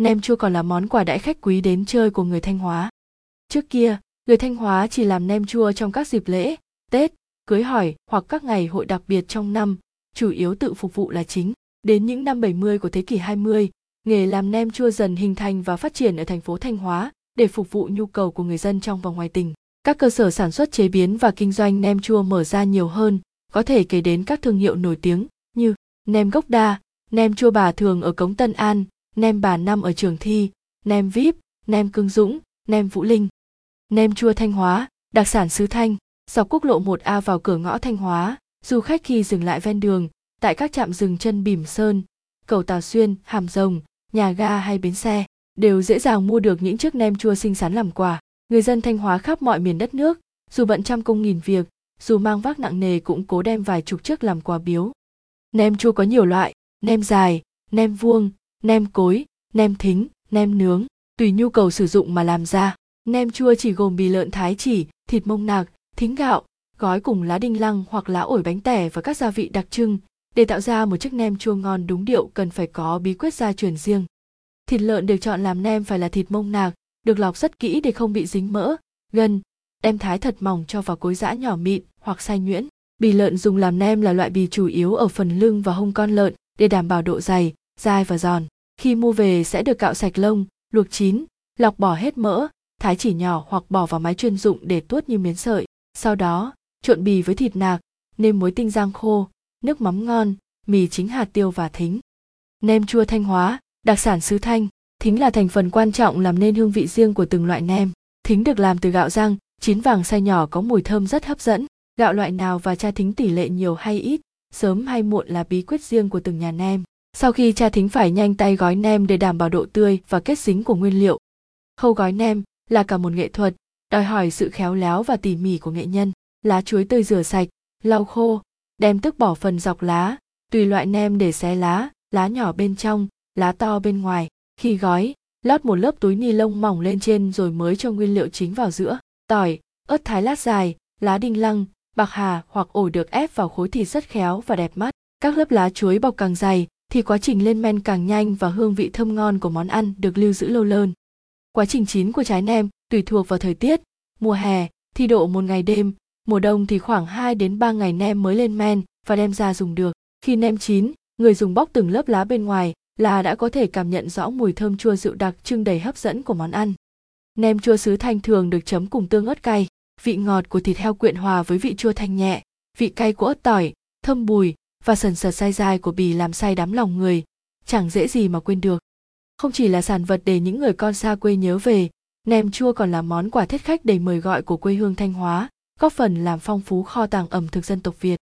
nem chua còn là món quà đãi khách quý đến chơi của người Thanh Hóa. Trước kia, người Thanh Hóa chỉ làm nem chua trong các dịp lễ, Tết, cưới hỏi hoặc các ngày hội đặc biệt trong năm, chủ yếu tự phục vụ là chính. Đến những năm 70 của thế kỷ 20, nghề làm nem chua dần hình thành và phát triển ở thành phố Thanh Hóa để phục vụ nhu cầu của người dân trong và ngoài tỉnh. Các cơ sở sản xuất chế biến và kinh doanh nem chua mở ra nhiều hơn, có thể kể đến các thương hiệu nổi tiếng như nem gốc đa, nem chua bà thường ở Cống Tân An, nem bà năm ở Trường Thi, nem vip, nem cương dũng, nem vũ linh. Nem chua Thanh Hóa, đặc sản xứ Thanh, dọc quốc lộ 1A vào cửa ngõ Thanh Hóa, du khách khi dừng lại ven đường, tại các trạm dừng chân Bỉm Sơn, cầu Tà Xuyên, Hàm Rồng, nhà ga hay bến xe, đều dễ dàng mua được những chiếc nem chua xinh xắn làm quà. Người dân Thanh Hóa khắp mọi miền đất nước, dù bận trăm công nghìn việc, dù mang vác nặng nề cũng cố đem vài chục chiếc làm quà biếu. Nem chua có nhiều loại, nem dài, nem vuông, nem cối, nem thính, nem nướng, tùy nhu cầu sử dụng mà làm ra. Nem chua chỉ gồm bì lợn thái chỉ, thịt mông nạc, thính gạo, gói cùng lá đinh lăng hoặc lá ổi bánh tẻ và các gia vị đặc trưng. Để tạo ra một chiếc nem chua ngon đúng điệu cần phải có bí quyết gia truyền riêng. Thịt lợn được chọn làm nem phải là thịt mông nạc, được lọc rất kỹ để không bị dính mỡ, gân, đem thái thật mỏng cho vào cối giã nhỏ mịn hoặc xay nhuyễn. Bì lợn dùng làm nem là loại bì chủ yếu ở phần lưng và hông con lợn để đảm bảo độ dày, dai và giòn. Khi mua về sẽ được cạo sạch lông, luộc chín, lọc bỏ hết mỡ, thái chỉ nhỏ hoặc bỏ vào máy chuyên dụng để tuốt như miếng sợi. Sau đó, trộn bì với thịt nạc, nêm muối tinh rang khô, nước mắm ngon, mì chính hạt tiêu và thính. Nem chua Thanh Hóa, đặc sản xứ Thanh, thính là thành phần quan trọng làm nên hương vị riêng của từng loại nem. Thính được làm từ gạo rang, chín vàng xay nhỏ có mùi thơm rất hấp dẫn. Gạo loại nào và tra thính tỷ lệ nhiều hay ít, sớm hay muộn là bí quyết riêng của từng nhà nem. Sau khi cha thính phải nhanh tay gói nem để đảm bảo độ tươi và kết dính của nguyên liệu. Khâu gói nem là cả một nghệ thuật, đòi hỏi sự khéo léo và tỉ mỉ của nghệ nhân. Lá chuối tươi rửa sạch, lau khô, đem tức bỏ phần dọc lá, tùy loại nem để xé lá, lá nhỏ bên trong, lá to bên ngoài. Khi gói, lót một lớp túi ni lông mỏng lên trên rồi mới cho nguyên liệu chính vào giữa. Tỏi, ớt thái lát dài, lá đinh lăng, bạc hà hoặc ổi được ép vào khối thịt rất khéo và đẹp mắt. Các lớp lá chuối bọc càng dày thì quá trình lên men càng nhanh và hương vị thơm ngon của món ăn được lưu giữ lâu hơn. Quá trình chín của trái nem tùy thuộc vào thời tiết, mùa hè thì độ một ngày đêm, mùa đông thì khoảng 2 đến 3 ngày nem mới lên men và đem ra dùng được. Khi nem chín, người dùng bóc từng lớp lá bên ngoài là đã có thể cảm nhận rõ mùi thơm chua dịu đặc trưng đầy hấp dẫn của món ăn. Nem chua sứ thanh thường được chấm cùng tương ớt cay, vị ngọt của thịt heo quyện hòa với vị chua thanh nhẹ, vị cay của ớt tỏi, thơm bùi và sần sật dai dai của bì làm say đắm lòng người, chẳng dễ gì mà quên được. Không chỉ là sản vật để những người con xa quê nhớ về, nem chua còn là món quà thiết khách đầy mời gọi của quê hương Thanh Hóa, góp phần làm phong phú kho tàng ẩm thực dân tộc Việt.